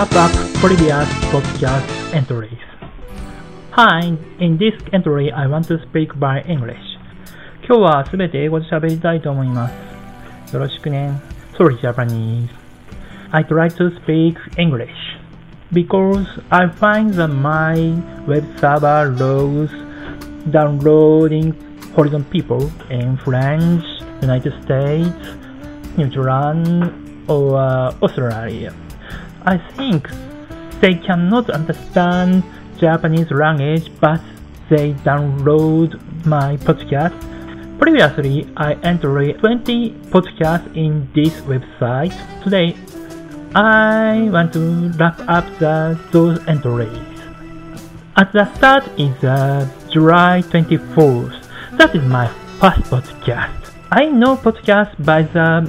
wrap up previous podcast entries. Hi, in this entry I want to speak by English. 今日はすべて英語で喋りたいと思います。よろしくね。Sorry, Japanese. I try to speak English because I find that my web server loads downloading horizon people in French, United States, New Zealand, or uh, Australia. I think they cannot understand Japanese language, but they download my podcast. Previously, I entered 20 podcasts in this website. Today, I want to wrap up the, those entries. At the start is uh, July 24th. That is my first podcast. I know podcasts by the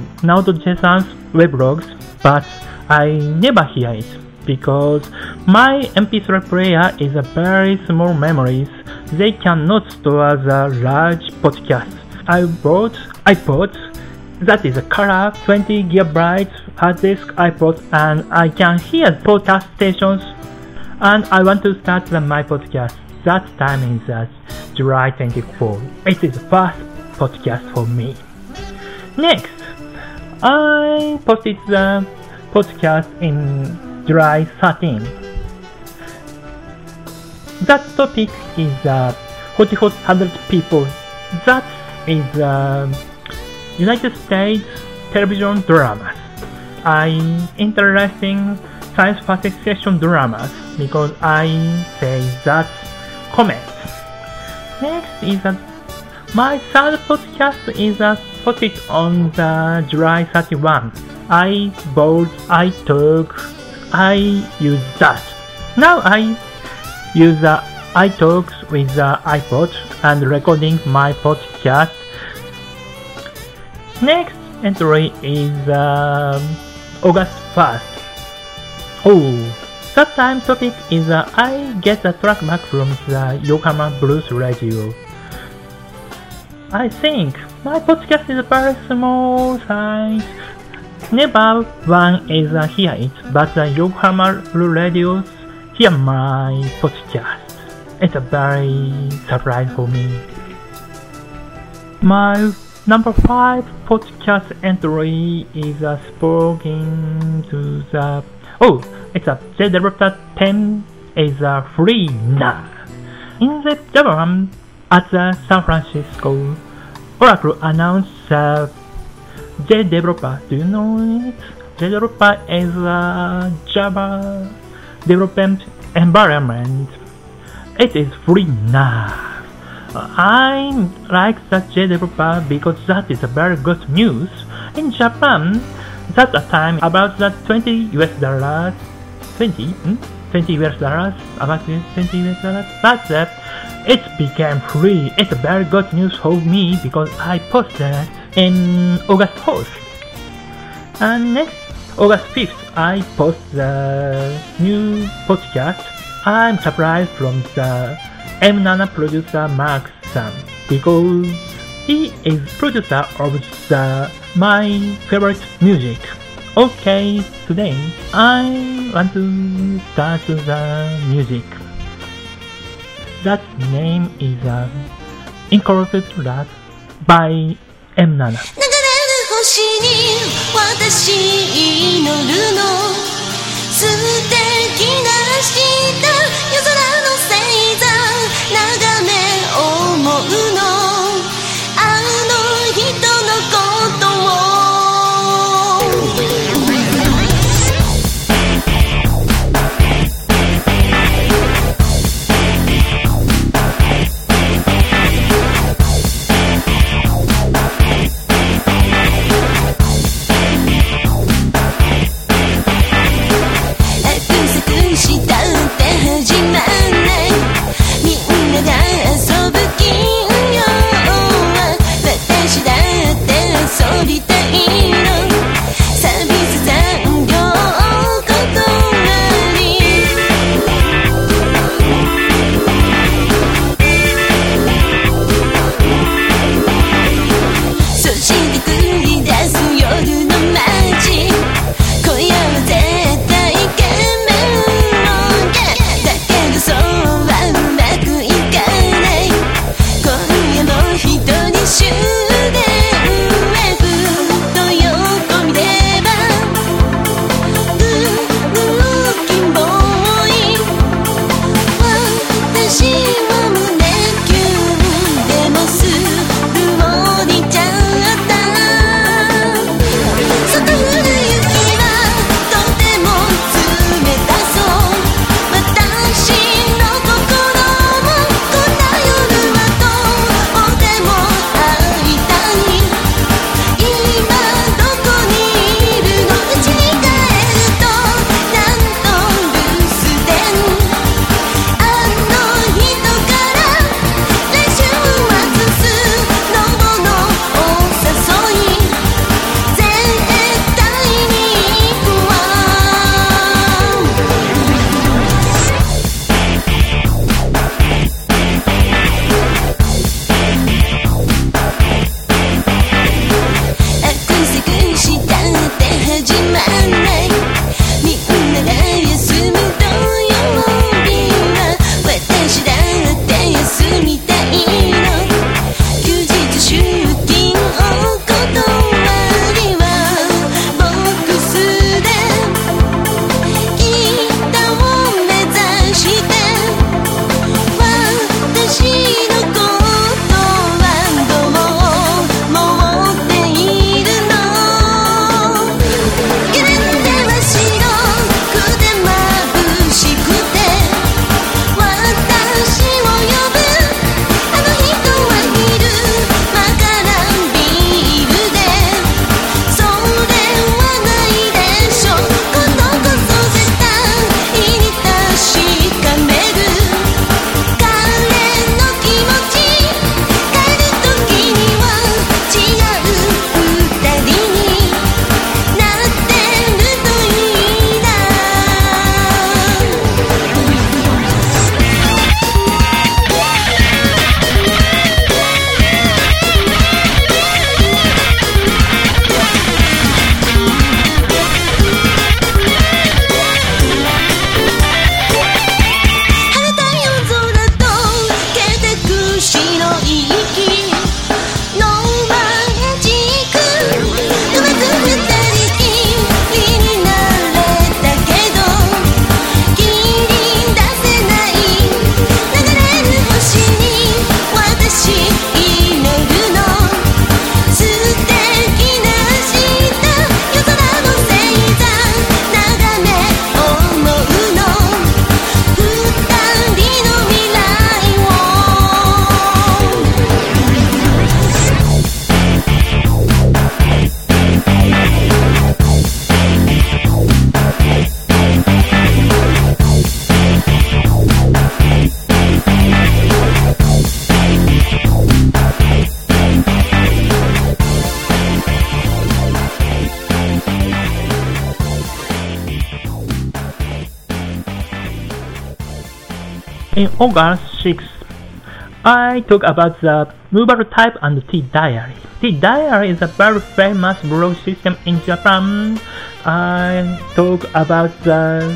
Jason's weblogs, but I never hear it because my MP3 player is a very small memories. They cannot store the large podcast. I bought iPod that is a color 20 gigabytes hard disk iPod and I can hear podcast stations and I want to start the, my podcast. That time is uh, July 24. It is the first podcast for me. Next, I posted the podcast in July 13. That topic is uh, Hot Hot 100 People. That is uh, United States television dramas. I interesting science fiction dramas because I say that comment. Next is that my third podcast is a posted on the July 31. I bought, I took, I use that. Now I use the iTalks with the iPod and recording my podcast. Next entry is um, August 1st. Oh, that time topic is uh, I get the track back from the Yokohama Blues Radio. I think my podcast is a very small size. Never one is uh, hear it, but the Yokohama Blue Radios hear my podcast. It's a very surprise for me. My number five podcast entry is uh, spoken to the oh, it's a JDeveloper 10 is a free now. In the Java at the San Francisco, Oracle announced the JDeveloper. Do you know it? JDeveloper is a Java development environment. It is free now. I like that JDeveloper because that is a very good news. In Japan, that's a time about that 20 US dollars, 20, hmm? 20 US dollars, about 20 US dollars, but uh, it became free. It's very good news for me because I posted in August 4th. And next, August 5th, I post the new podcast. I'm surprised from the M Nana producer Mark Sam because he is producer of the my favorite music. Okay, today I want to start the music. That name is uh, Incorporated Rap by M7 流れる星に私祈るの。素敵な明日夜空の星座。眺め思うの。In August 6th, I talk about the Movable Type and tDiary. tDiary is a very famous blog system in Japan. I talk about the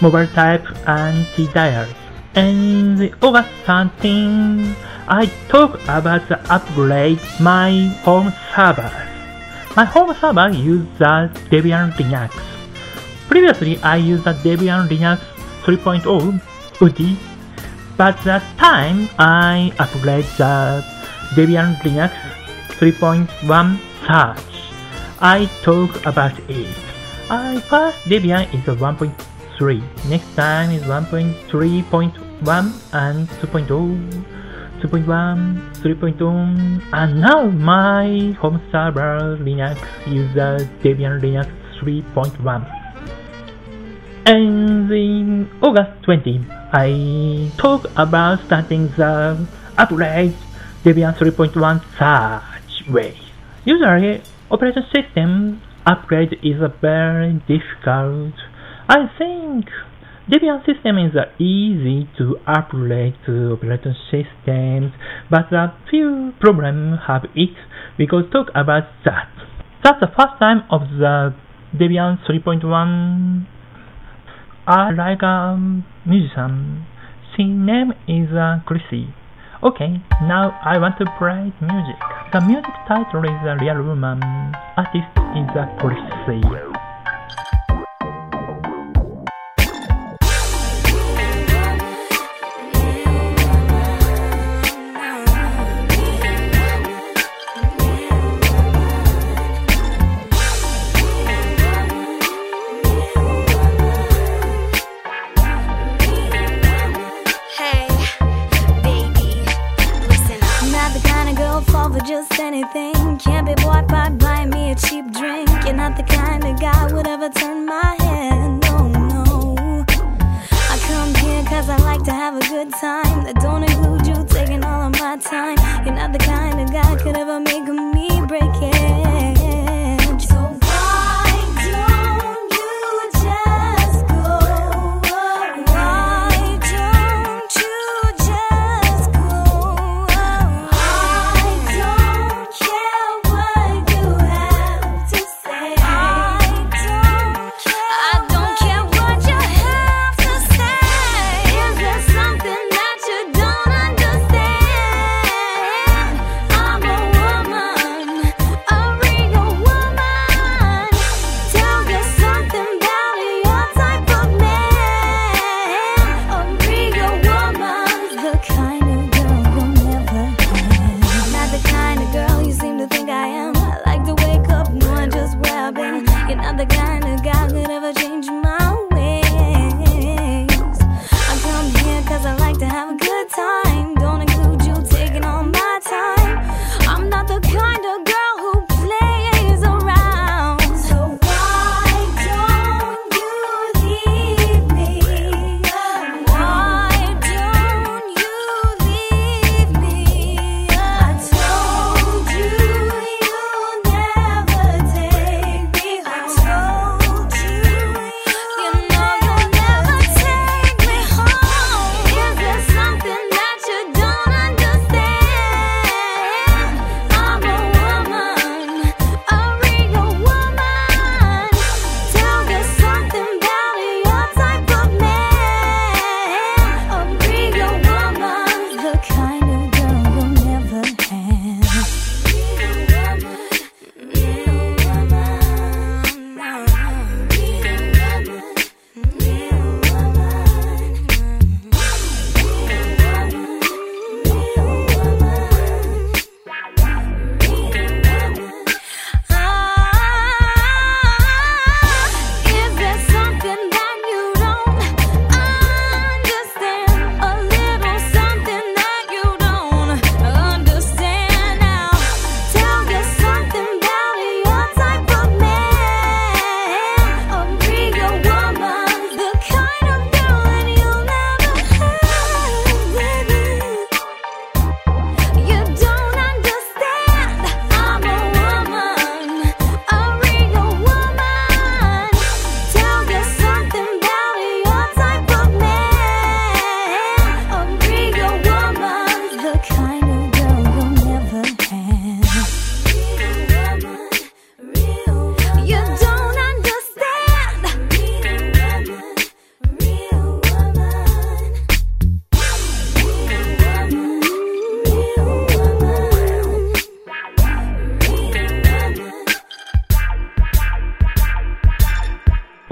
Movable Type and tDiary. And August 13th, I talk about the upgrade my home server. My home server uses the Debian Linux. Previously, I used the Debian Linux 3.0 Woody, but that time I upgrade the Debian Linux 3.1 Sarge. I talk about it. I first Debian is a 1.3. Next time is 1.3.1 and 2.0. 2.1, 3.1, and now my home server Linux uses Debian Linux 3.1. And in August 20, I talk about starting the upgrade Debian 3.1 Sarge way. Usually, operation system upgrade is very difficult. I think Debian system is uh, easy to upgrade to operating systems, but a few problems have it because talk about that. That's the first time of the Debian 3.1. I like a musician. His name is uh, Chrissy. Okay, now I want to play music. The music title is a Real Woman. Artist is a Chrissy.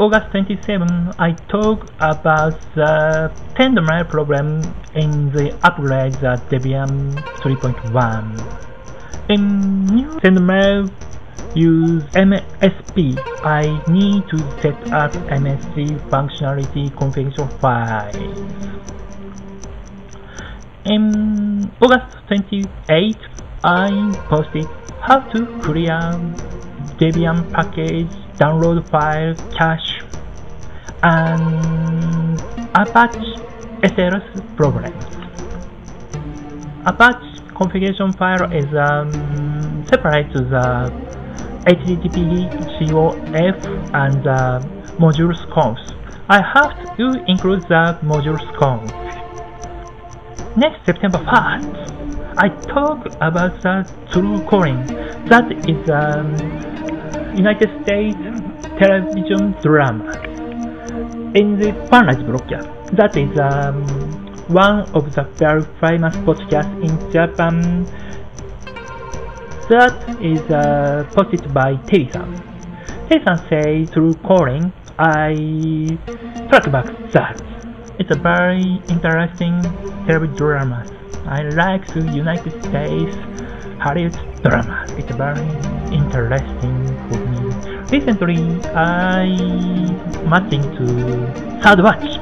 August 27, I talk about the Tendermile problem in the upgrade the Debian 3.1. In new Tendermile use MSP, I need to set up MSC functionality configuration files. In August 28, I posted how to clear Debian package download file cache and Apache SSL problems. Apache configuration file is um, separate to the HTTP COF and the modules conf. I have to include the modules conf. Next September 1st, I talk about the Tru Calling. That is um, United States television drama. In the Paradise broadcast, that is um, one of the very famous podcasts in Japan. That is uh, posted by Terry-san. Terry-san says Tru Calling, I track back that. It's a very interesting television drama. I like the United States Hollywood drama. It's very interesting. Recently, I matching to Third Watch.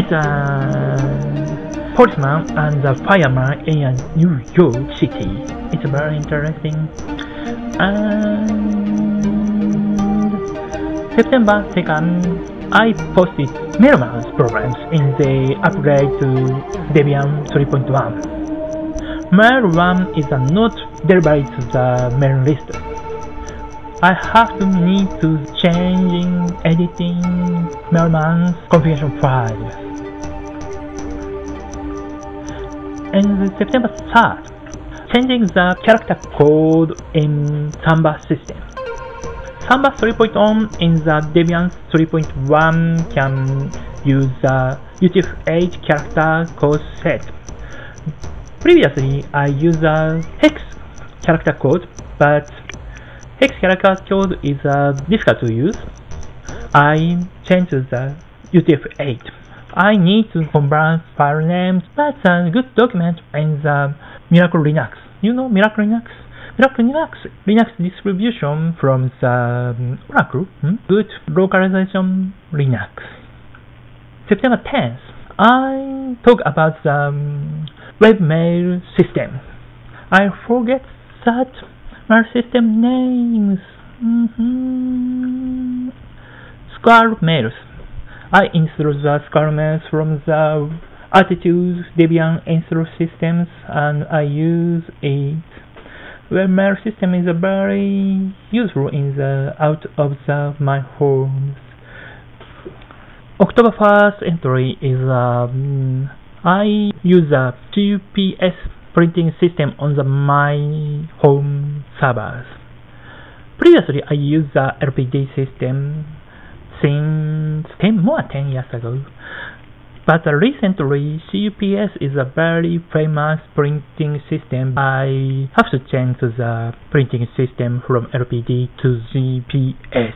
It's uh, a policeman and a fireman in a New York City. It's very interesting. And September 2nd, I posted Mailman's programs in the upgrade to Debian 3.1. Mail 1 is not delivered to the mail list. I have to need to changing editing Mailman's configuration file. And September 3rd, changing the character code in Samba system. Samba 3.1 in the Debian 3.1 can use the UTF-8 character code set. Previously, I used a hex character code, but hex character code is uh, difficult to use. I changed the UTF-8. I need to convert file names. That's a good document in the Miracle Linux. You know Miracle Linux? Miracle Linux, Linux distribution from the um, Oracle. Hmm? Good localization Linux. September 10th, I talk about the um, webmail system. I forget that my system names. Mm-hmm. SquirrelMails. I install the SquirrelMails from the aptitude Debian install systems and I use it. Webmail system is very useful in the out of the my homes. October 1st entry is um, I use a CUPS printing system on the my home servers. Previously, I used the LPD system since 10 more 10 years ago. But recently, CUPS is a very famous printing system. I have to change the printing system from LPD to GPS.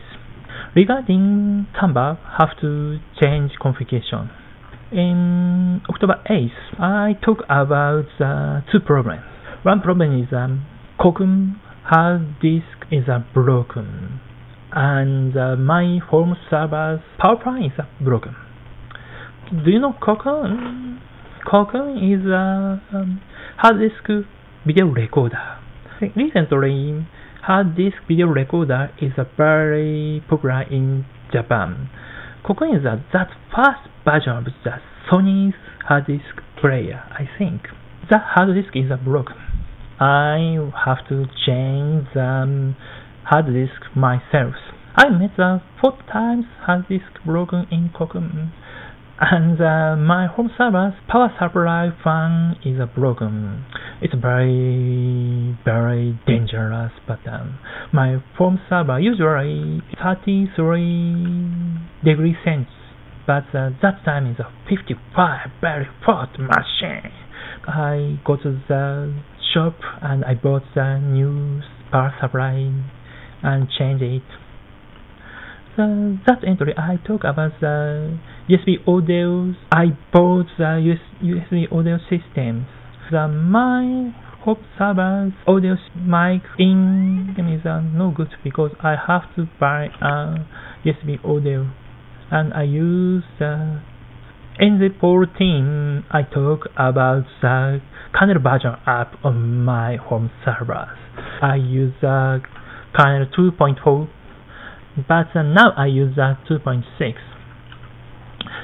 Regarding Samba, have to change configuration. In October 8th, I talk about uh, two problems. One problem is um, Cocoon hard disk is uh, broken, and uh, my home server's power plant is uh, broken. Do you know Cocoon? Cocoon is a um, hard disk video recorder. Recently, hard disk video recorder is a very popular in Japan. Cocoon is that first version of the Sony's hard disk player, I think. The hard disk is broken. I have to change the um, hard disk myself. I made the four times hard disk broken in Cocoon. And uh, my home server's power supply fan is broken. It's very, very dangerous, but um, my home server usually 33 degrees cents, but uh, that time is a 55 very hot machine. I go to the shop and I bought the new power supply and changed it. uh, that entry, I talk about the USB audio. I bought the US, USB audio systems. The my home server's audio mic in. Is no good because I have to buy a USB audio, and I use the in the 14 I talk about the kernel version app on my home servers. I use the kernel 2.4 but uh, now I use uh, 2.6.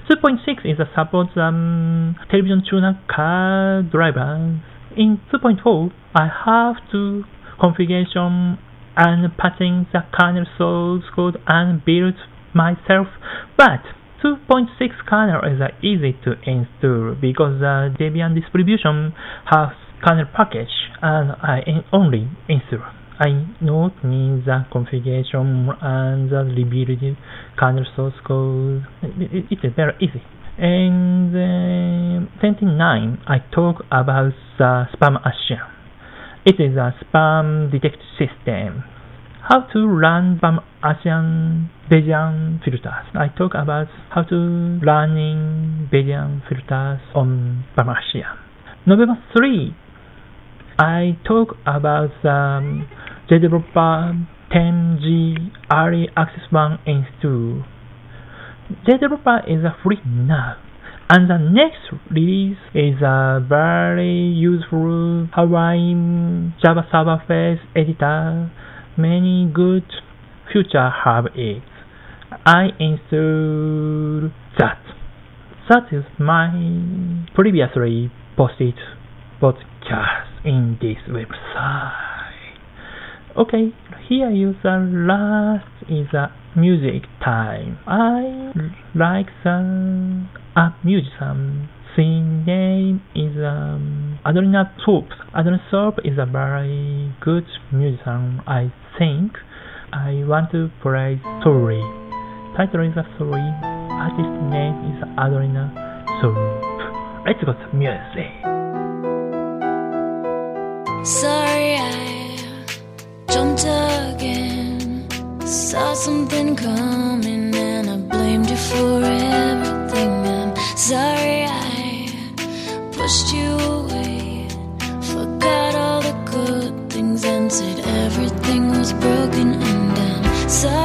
2.6 is a support um, television tuner card driver. In 2.4, I have to configuration and patching the kernel source code and build myself, but 2.6 kernel is uh, easy to install because the Debian distribution has kernel package and I only install. I note means the configuration and the rebuild kernel source code. It, it is very easy. And uh, 29, I talk about the SpamAssassin. It is a spam detect system. How to run spam ASEAN Bayesian filters. I talk about how to running Bayesian filters on SpamAssassin. November 3, I talk about the um, JDeveloper 10G Early Access 1 and 2. JDeveloper is a free now, and the next release is a very useful Hawaii Java server face editor. Many good future have it. I install that. That is my previously posted podcast in this website. Okay, here is the last is a music time. I like the a musician. His name is um, Adriana Thorpe. Adriana Thorpe is a very good musician. I think I want to play Story. Title is a Story. Artist name is Adriana Thorpe. Let's go to music. Sorry, I Saw something coming and I blamed you for everything. I'm sorry I pushed you away. Forgot all the good things and said everything was broken. And I'm sorry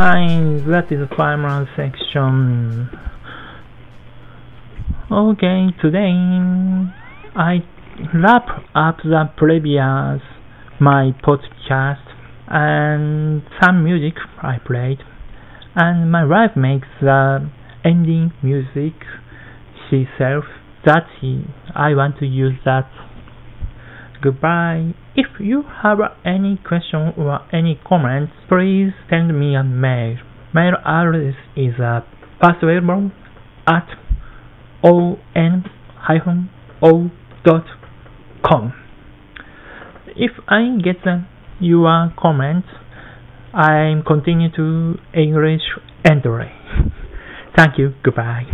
Fine, that is the final section. Okay, today I wrap up the previous my podcast and some music I played and my wife makes the ending music she herself that I want to use that goodbye. If you have any question or any comments please send me a mail. Mail address is uh, passwordable at on-o.com if I get your comments I'm continue to English entry thank you. Goodbye